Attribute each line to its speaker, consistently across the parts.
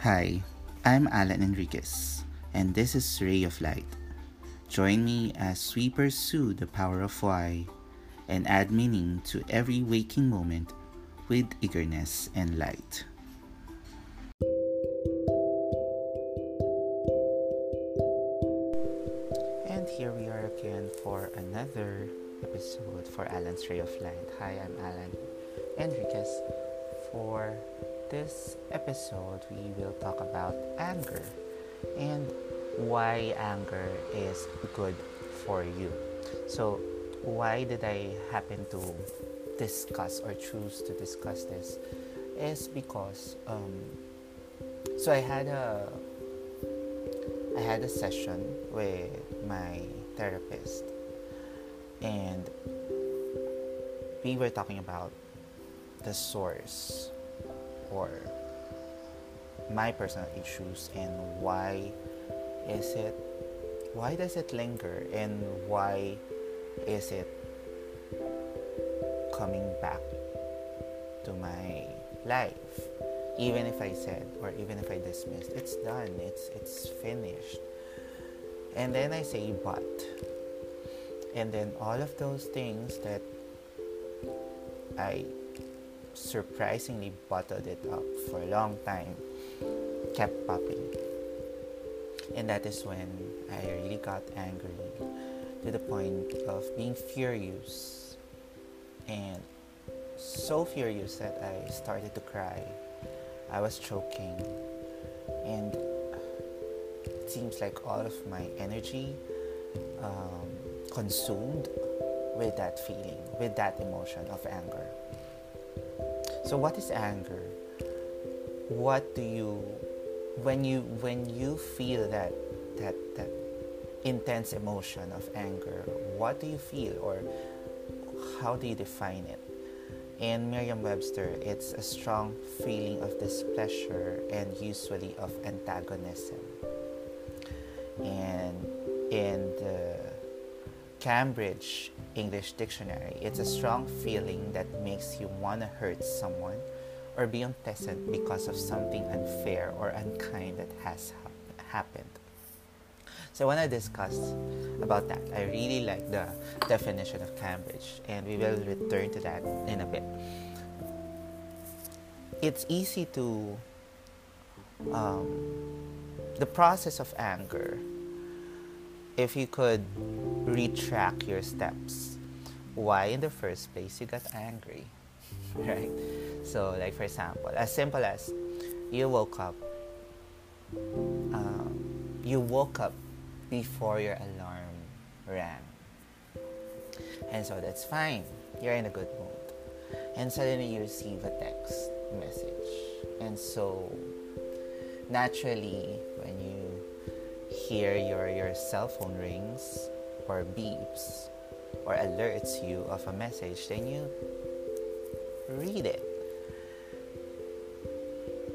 Speaker 1: Hi, I'm Alan Enriquez, and this is Ray of Light. Join me as we pursue the power of why and add meaning to every waking moment with eagerness and light. And here we are again for another episode for Alan's Ray of Light. Hi, I'm Alan Enriquez. For this episode, we will talk about anger and why anger is good for you. So, why did I happen to discuss or choose to discuss this? Is because um, so I had a I had a session with my therapist, and we were talking about the source or my personal issues and why is it why does it linger and why is it coming back to my life? Even if i said or even if i dismissed it's done it's it's finished. And then i say but. And then all of those things that i surprisingly bottled it up for a long time kept popping and that is when I really got angry to the point of being furious and so furious that I started to cry. I was choking and it seems like all of my energy um, consumed with that feeling, with that emotion of anger. So what is anger? What do you when you when you feel that that that intense emotion of anger what do you feel or how do you define it in merriam-webster it's a strong feeling of displeasure and usually of antagonism and in the cambridge english dictionary it's a strong feeling that makes you want to hurt someone or be unpleasant because of something unfair or unkind that has ha- happened. So I discussed about that, I really like the definition of Cambridge, and we will return to that in a bit. It's easy to um, the process of anger. If you could retrack your steps, why in the first place you got angry? right? So, like for example, as simple as you woke up, um, you woke up before your alarm rang, and so that's fine. You're in a good mood, and suddenly you receive a text message, and so naturally, hear your your cell phone rings or beeps or alerts you of a message, then you read it.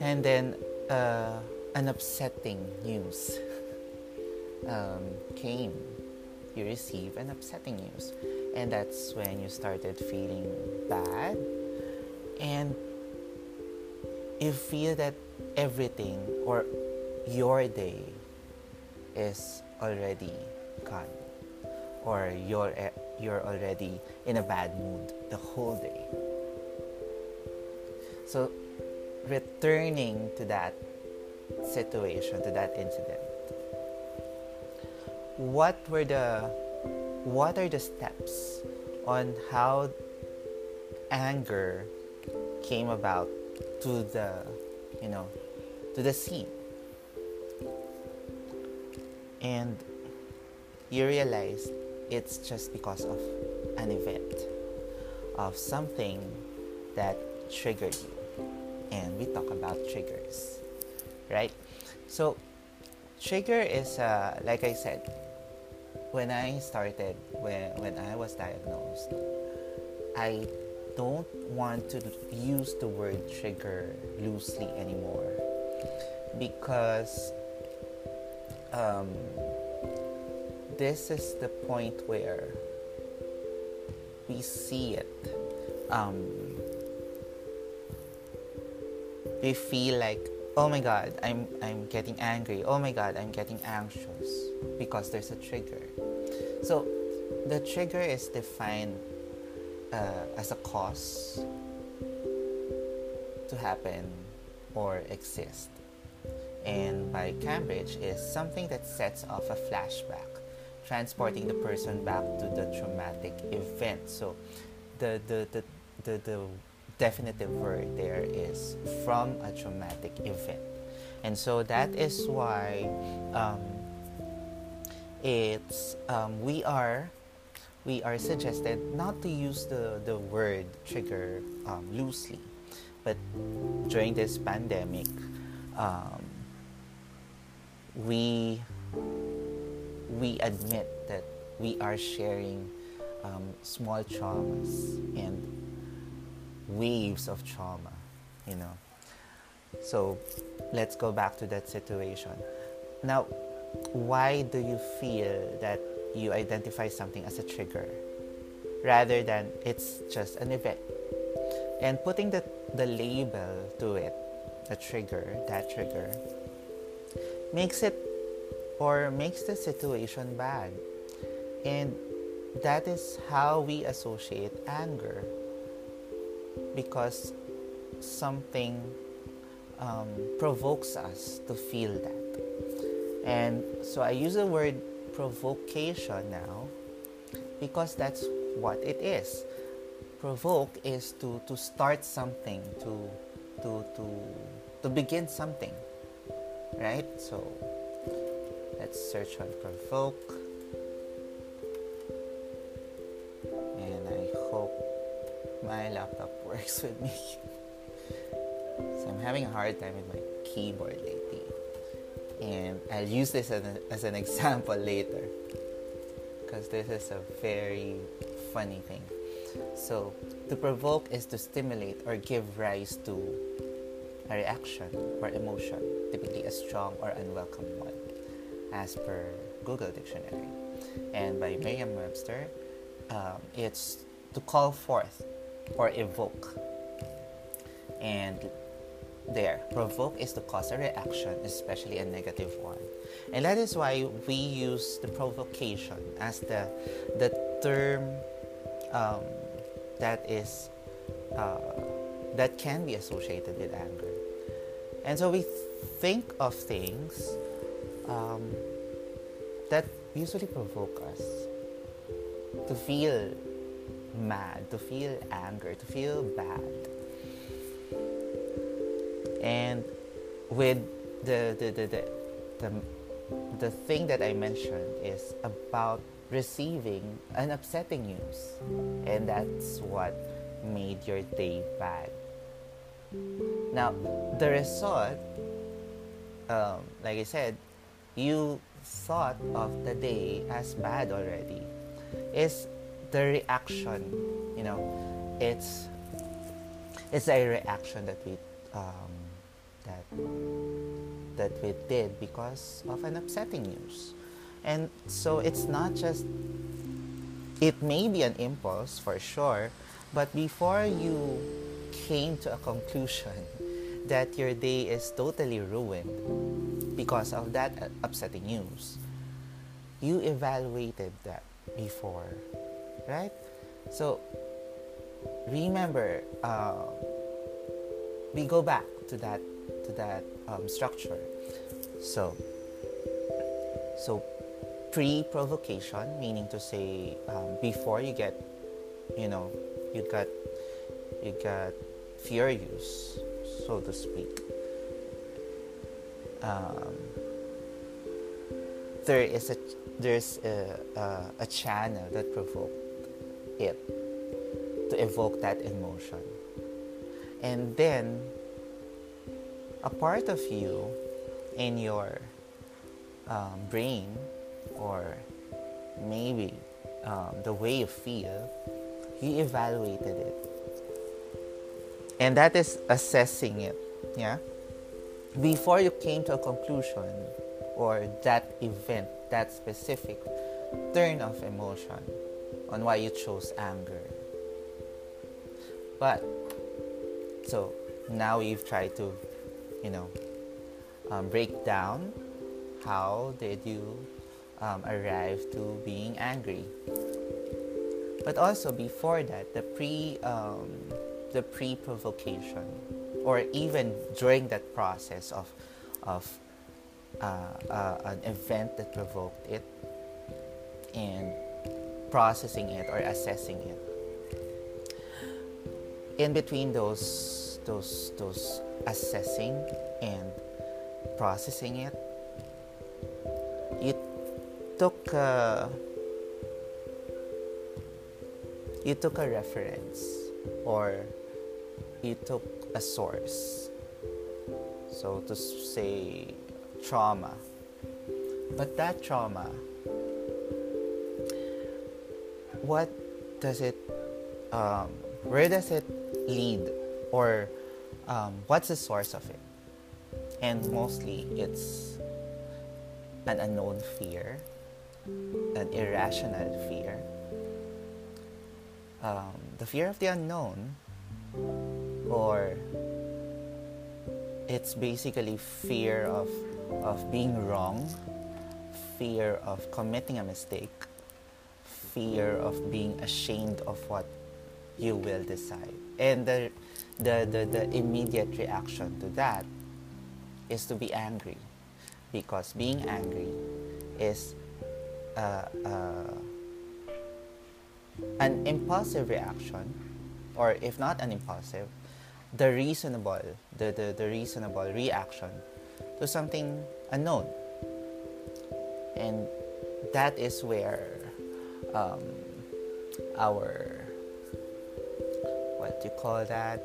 Speaker 1: And then uh, an upsetting news um, came. You receive an upsetting news. And that's when you started feeling bad. And you feel that everything or your day is already gone. Or you're, eh, you're already in a bad mood the whole day. So, returning to that situation, to that incident, what were the what are the steps on how anger came about to the you know to the scene and you realize it's just because of an event of something that triggered you and we talk about triggers, right? So, trigger is, uh, like I said, when I started, when, when I was diagnosed, I don't want to use the word trigger loosely anymore because um, this is the point where we see it. Um, we feel like oh my god i'm i'm getting angry. Oh my god i'm getting anxious because there's a trigger. So the trigger is defined uh, as a cause to happen or exist and by Cambridge is something that sets off a flashback transporting the person back to the traumatic event so the the the, the, the definitive word there is from a traumatic event. And so that is why um, it's um, we are we are suggested not to use the, the word trigger um, loosely, but during this pandemic, um, we we admit that we are sharing um, small traumas and waves of trauma, you know. So let's go back to that situation. Now, why do you feel that you identify something as a trigger rather than it's just an event? And putting the, the label to it, the trigger, that trigger, makes it or makes the situation bad. And that is how we associate anger because something um, provokes us to feel that. And so I use the word provocation now because that's what it is. Provoke is to, to start something, to, to, to, to begin something, right? So let's search on provoke. And I hope my laptop works with me. so I'm having a hard time with my keyboard lately. And I'll use this as an, as an example later because this is a very funny thing. So, to provoke is to stimulate or give rise to a reaction or emotion, typically a strong or unwelcome one, as per Google Dictionary. And by Merriam Webster, um, it's to call forth or evoke. And there, provoke is to cause a reaction, especially a negative one. And that is why we use the provocation as the, the term um, that is uh, that can be associated with anger. And so we think of things um, that usually provoke us to feel mad, to feel anger, to feel bad. And with the the, the, the, the, the thing that I mentioned is about receiving an upsetting news. And that's what made your day bad. Now, the result, um, like I said, you thought of the day as bad already, is the reaction, you know, it's it's a reaction that we um, that that we did because of an upsetting news, and so it's not just. It may be an impulse for sure, but before you came to a conclusion that your day is totally ruined because of that upsetting news, you evaluated that before right? So remember, uh, we go back to that to that um, structure. So so pre-provocation, meaning to say um, before you get, you know, you got you got furious, so to speak. Um, there is a there's a, a, a channel that provokes it to evoke that emotion. And then a part of you in your um, brain or maybe um, the way you feel, you evaluated it. And that is assessing it, yeah? Before you came to a conclusion or that event, that specific turn of emotion on why you chose anger. But so now you've tried to, you know, um, break down how did you um, arrive to being angry. But also before that, the pre um, the pre provocation, or even during that process of of uh, uh, an event that provoked it, and processing it or assessing it. In between those those those assessing and processing it, you took a, you took a reference or you took a source. So to say trauma. But that trauma, what does it, um, where does it lead? Or um, what's the source of it? And mostly it's an unknown fear, an irrational fear, um, the fear of the unknown, or it's basically fear of, of being wrong, fear of committing a mistake, fear of being ashamed of what you will decide. And the, the, the, the immediate reaction to that is to be angry because being angry is uh, uh, an impulsive reaction or if not an impulsive the reasonable the, the, the reasonable reaction to something unknown. And that is where um, our what do you call that?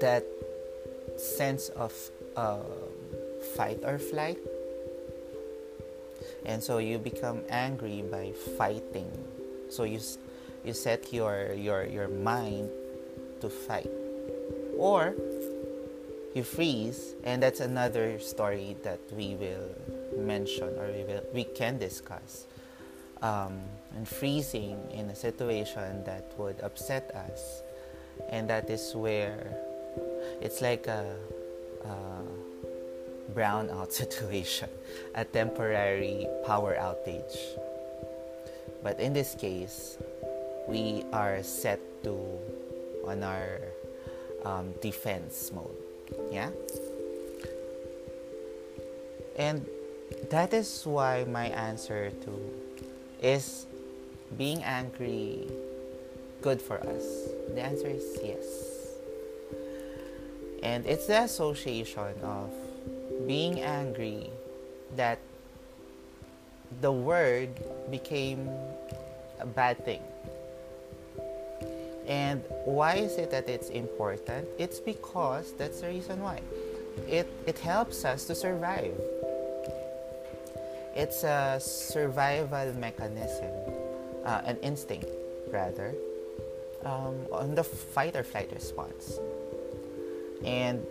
Speaker 1: That sense of uh, fight or flight. And so you become angry by fighting so you you set your your your mind to fight. Or you freeze and that's another story that we will mention or we will we can discuss. Um, and freezing in a situation that would upset us. And that is where it's like a, a brownout situation, a temporary power outage. But in this case, we are set to on our um, defense mode. Yeah? And that is why my answer to is being angry good for us? The answer is yes. And it's the association of being angry that the word became a bad thing. And why is it that it's important? It's because that's the reason why. It, it helps us to survive. It's a survival mechanism, uh, an instinct, rather, um, on the fight or flight response and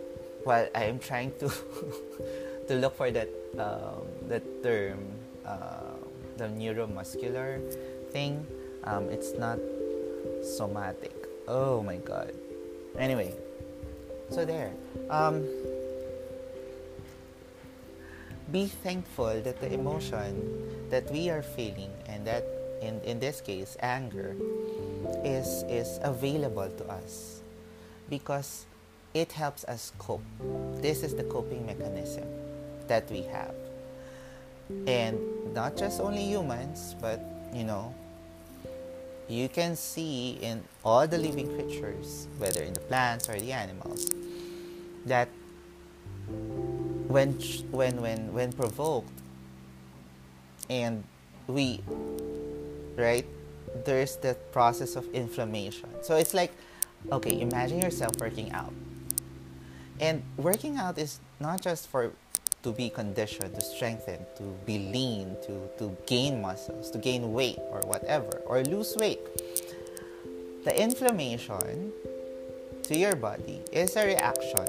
Speaker 1: while I am trying to to look for that um, that term, uh, the neuromuscular thing, um, it's not somatic. Oh my god. Anyway, so there. Um, be thankful that the emotion that we are feeling and that in, in this case anger is is available to us because it helps us cope. This is the coping mechanism that we have. And not just only humans, but you know, you can see in all the living creatures, whether in the plants or the animals, that when when when when provoked and we right there's that process of inflammation. So it's like okay imagine yourself working out. And working out is not just for to be conditioned, to strengthen, to be lean, to, to gain muscles, to gain weight or whatever, or lose weight. The inflammation to your body is a reaction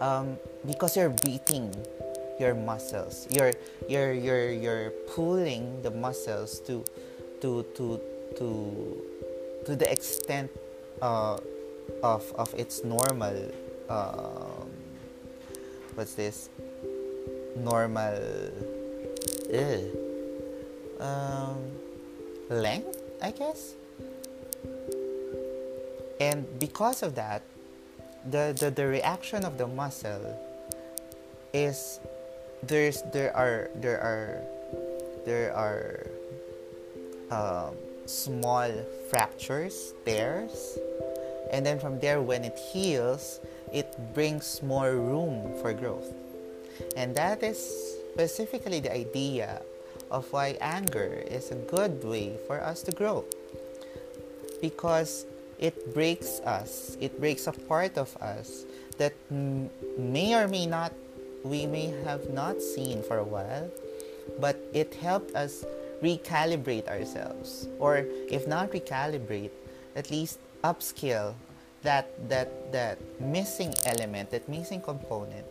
Speaker 1: um, because you're beating your muscles. You're, you're, you're, you're pulling the muscles to, to, to, to, to the extent uh, of of its normal um, what's this? Normal. Um, length i guess? And because of that the, the the reaction of the muscle is there's there are there are there are um, small fractures tears. And then from there when it heals it brings more room for growth. And that is specifically the idea of why anger is a good way for us to grow. Because it breaks us it breaks a part of us that m- may or may not we may have not seen for a while but it helped us recalibrate ourselves. Or if not recalibrate at least upskill that that that missing element that missing component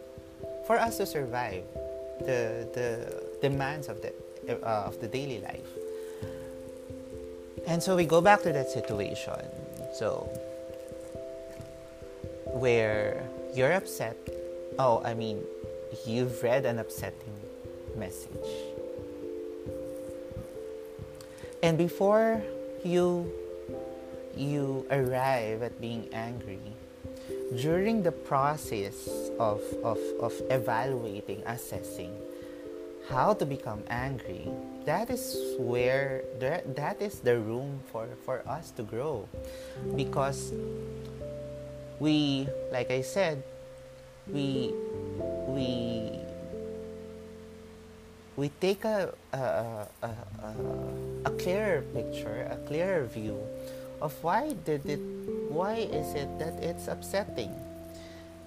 Speaker 1: for us to survive the the demands of the uh, of the daily life. And so we go back to that situation. So where you're upset oh i mean you've read an upsetting message. And before you you arrive at being angry during the process of, of, of evaluating assessing how to become angry that is where that, that is the room for, for us to grow. Because we like i said we we we take a a, a, a, a clearer picture a clearer view of why did it why is it that it's upsetting?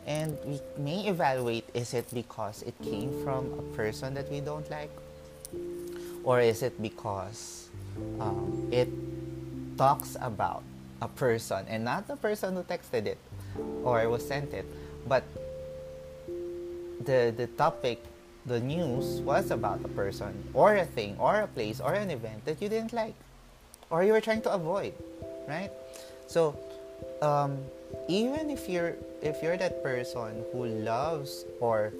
Speaker 1: And we may evaluate is it because it came from a person that we don't like? Or is it because um, it talks about a person and not the person who texted it or was sent it but the the topic the news was about a person or a thing or a place or an event that you didn't like or you were trying to avoid right? So um, even if you're if you're that person who loves or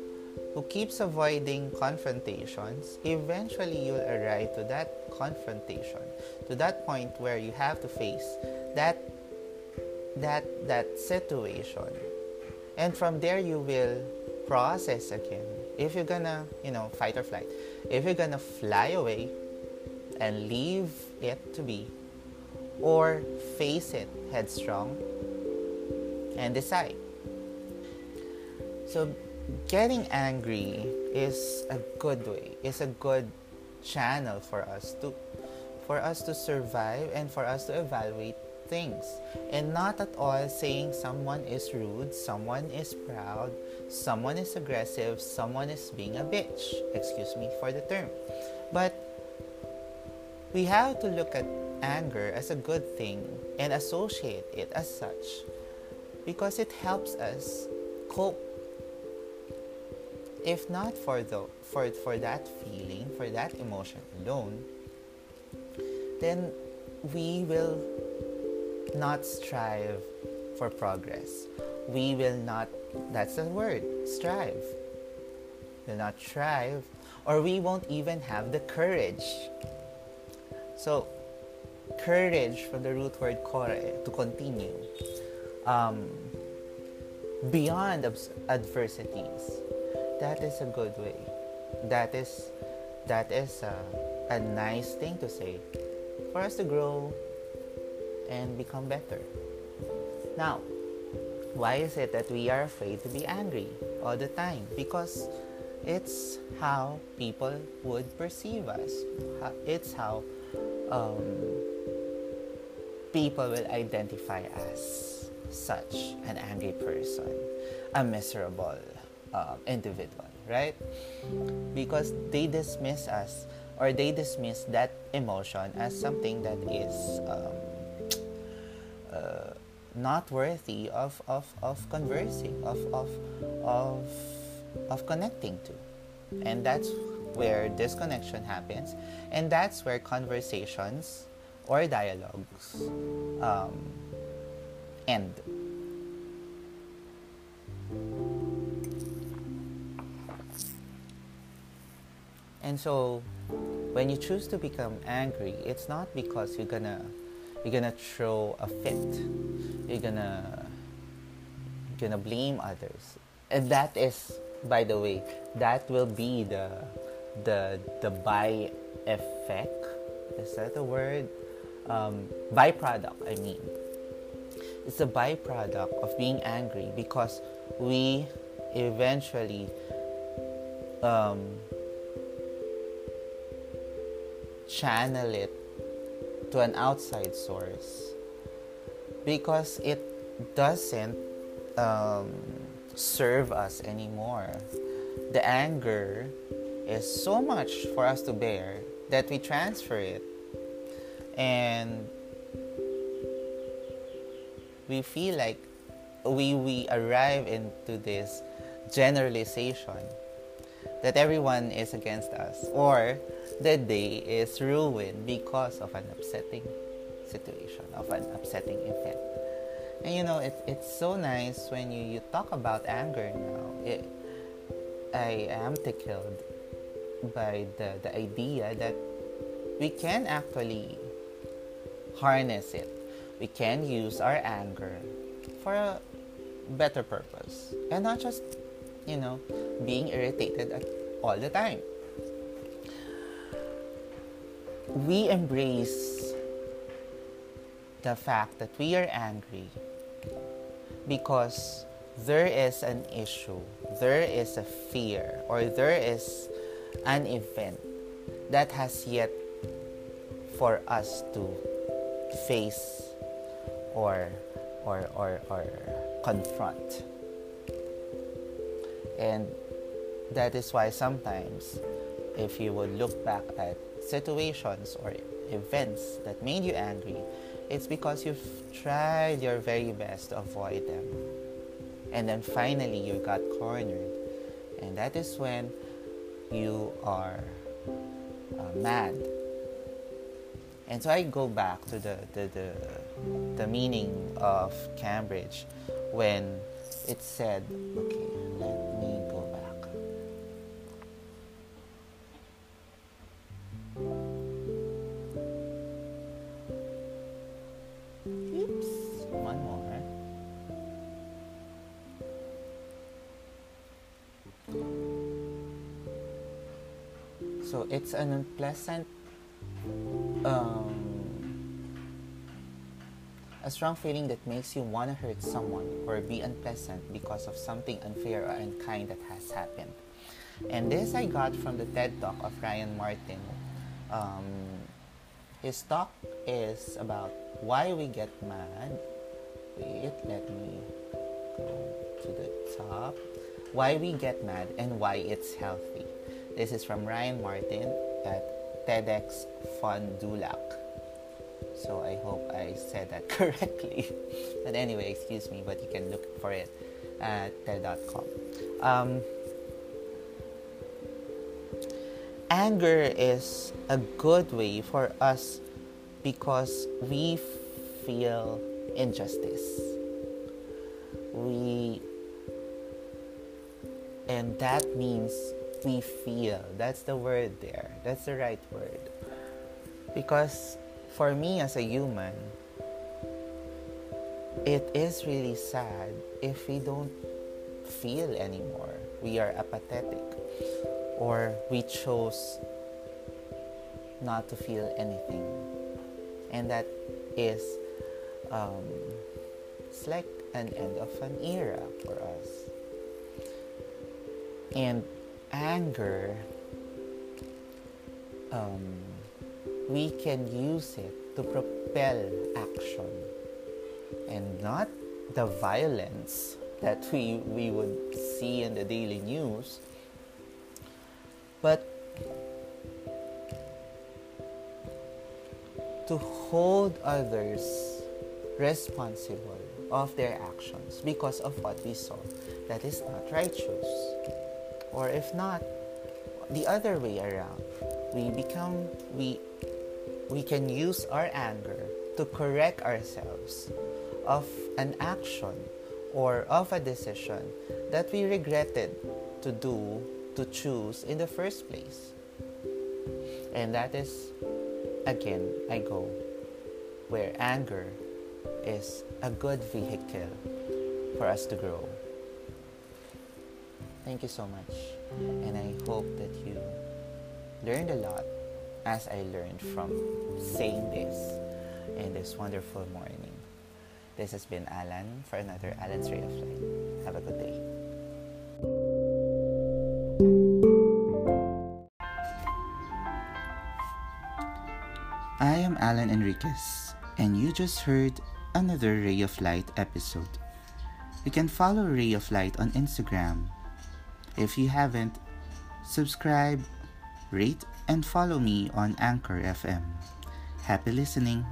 Speaker 1: who keeps avoiding confrontations eventually you'll arrive to that confrontation to that point where you have to face that that that situation. And from there you will process again. If you're gonna you know fight or flight if you're gonna fly away and leave it to be or face it headstrong and decide. So, getting angry is a good way, is a good channel for us to for us to survive and for us to evaluate things and not at all saying someone is rude, someone is proud, someone is aggressive, someone is being a bitch. Excuse me for the term. But we have to look at anger as a good thing and associate it as such because it helps us cope if not for the for for that feeling for that emotion alone then we will not strive for progress. We will not that's the word strive. Will not strive or we won't even have the courage. So courage from the root word cor to continue um, beyond adversities. That is a good way. That is that is a, a nice thing to say for us to grow and become better. Now why is it that we are afraid to be angry all the time? Because it's how people would perceive us. It's how um, people will identify as such an angry person, a miserable um, individual, right? Because they dismiss us or they dismiss that emotion as something that is um, uh, not worthy of, of, of conversing, of, of, of, of connecting to. And that's where disconnection happens, and that's where conversations or dialogues um, end. And so when you choose to become angry, it's not because you're gonna you're gonna throw a fit. You're gonna you're gonna blame others. And that is by the way, that will be the the the by effect. Is that a word? Um, byproduct, I mean. It's a byproduct of being angry because we eventually um, channel it to an outside source because it doesn't um, serve us anymore. The anger is so much for us to bear that we transfer it and we feel like we, we arrive into this generalization that everyone is against us or the day is ruined because of an upsetting situation, of an upsetting event. And you know, it, it's so nice when you, you talk about anger now. It, I am tickled by the, the idea that we can actually harness it. We can use our anger for a better purpose and not just, you know, being irritated at all the time. We embrace the fact that we are angry because there is an issue, there is a fear, or there is an event that has yet for us to face or or or, or confront. And that is why sometimes if you would look back at situations or events that made you angry, it's because you've tried your very best to avoid them. And then finally you got cornered. And that is when you are uh, mad. And so I go back to the, the, the, the meaning of Cambridge when it said, okay, let me go back. Oops, one more. So it's an unpleasant, um, a strong feeling that makes you want to hurt someone or be unpleasant because of something unfair or unkind that has happened. And this I got from the TED Talk of Ryan Martin. Um, his talk is about why we get mad. Wait, let me go to the top. Why we get mad and why it's healthy. This is from Ryan Martin at TEDx Fond du Lac. So I hope I said that correctly. but anyway, excuse me, but you can look for it at TED.com. Um, anger is a good way for us because we feel injustice. We and that means we feel. That's the word there. That's the right word. Because for me as a human, it is really sad if we don't feel anymore. We are apathetic or we chose not to feel anything. And that is, um, it's like an end of an era for us. And anger, um, we can use it to propel action and not the violence that we, we would see in the daily news, but to hold others responsible of their actions because of what we saw that is not righteous. Or if not, the other way around, we become, we, we can use our anger to correct ourselves of an action or of a decision that we regretted to do, to choose in the first place. And that is, again, I go where anger is a good vehicle for us to grow. Thank you so much. And I hope that you learned a lot as I learned from saying this in this wonderful morning. This has been Alan for another Alan's Ray of Light. Have a good day. I am Alan Enriquez, and you just heard another Ray of Light episode. You can follow Ray of Light on Instagram. If you haven't, subscribe, rate, and follow me on Anchor FM. Happy listening!